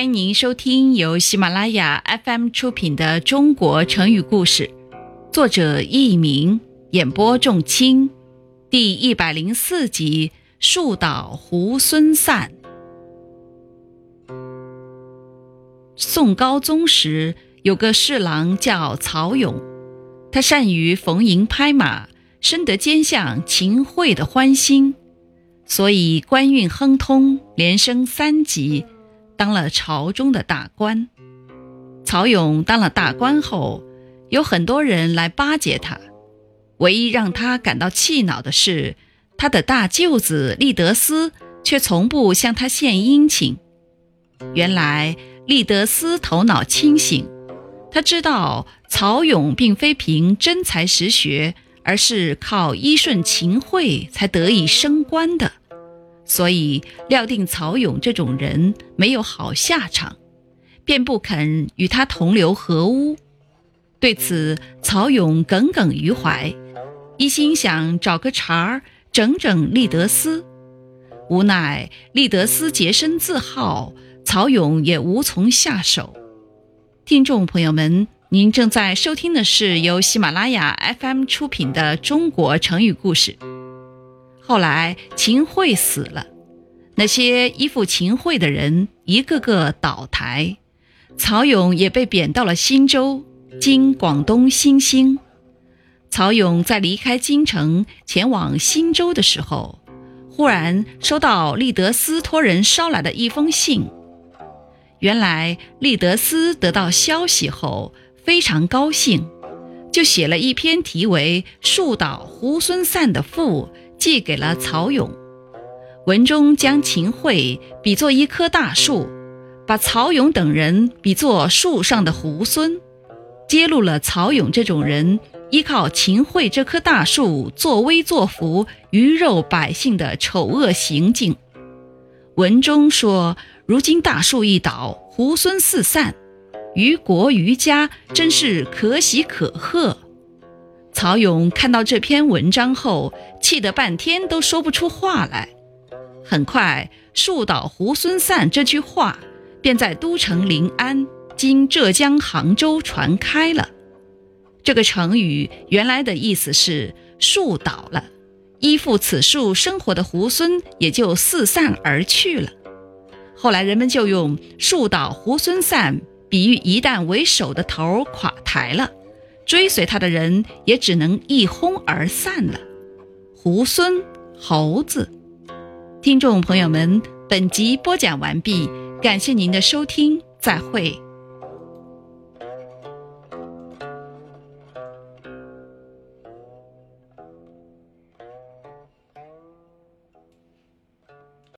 欢迎您收听由喜马拉雅 FM 出品的《中国成语故事》，作者佚名，演播仲卿，第一百零四集：树倒猢狲散。宋高宗时，有个侍郎叫曹勇，他善于逢迎拍马，深得奸相秦桧的欢心，所以官运亨通，连升三级。当了朝中的大官，曹勇当了大官后，有很多人来巴结他。唯一让他感到气恼的是，他的大舅子利德斯却从不向他献殷勤。原来利德斯头脑清醒，他知道曹勇并非凭真才实学，而是靠依顺秦桧才得以升官的。所以料定曹勇这种人没有好下场，便不肯与他同流合污。对此，曹勇耿耿于怀，一心想找个茬儿整整利德斯。无奈利德斯洁身自好，曹勇也无从下手。听众朋友们，您正在收听的是由喜马拉雅 FM 出品的《中国成语故事》。后来秦桧死了，那些依附秦桧的人一个个倒台，曹勇也被贬到了新州（今广东新兴）。曹勇在离开京城前往新州的时候，忽然收到利德斯托人捎来的一封信。原来利德斯得到消息后非常高兴，就写了一篇题为《树倒猢狲散》的赋。寄给了曹勇，文中将秦桧比作一棵大树，把曹勇等人比作树上的猢狲，揭露了曹勇这种人依靠秦桧这棵大树作威作福、鱼肉百姓的丑恶行径。文中说：“如今大树一倒，猢狲四散，于国于家真是可喜可贺。”曹勇看到这篇文章后，气得半天都说不出话来。很快，“树倒猢狲散”这句话便在都城临安（今浙江杭州）传开了。这个成语原来的意思是树倒了，依附此树生活的猢狲也就四散而去了。后来人们就用“树倒猢狲散”比喻一旦为首的头垮台了。追随他的人也只能一哄而散了。猢狲，猴子。听众朋友们，本集播讲完毕，感谢您的收听，再会。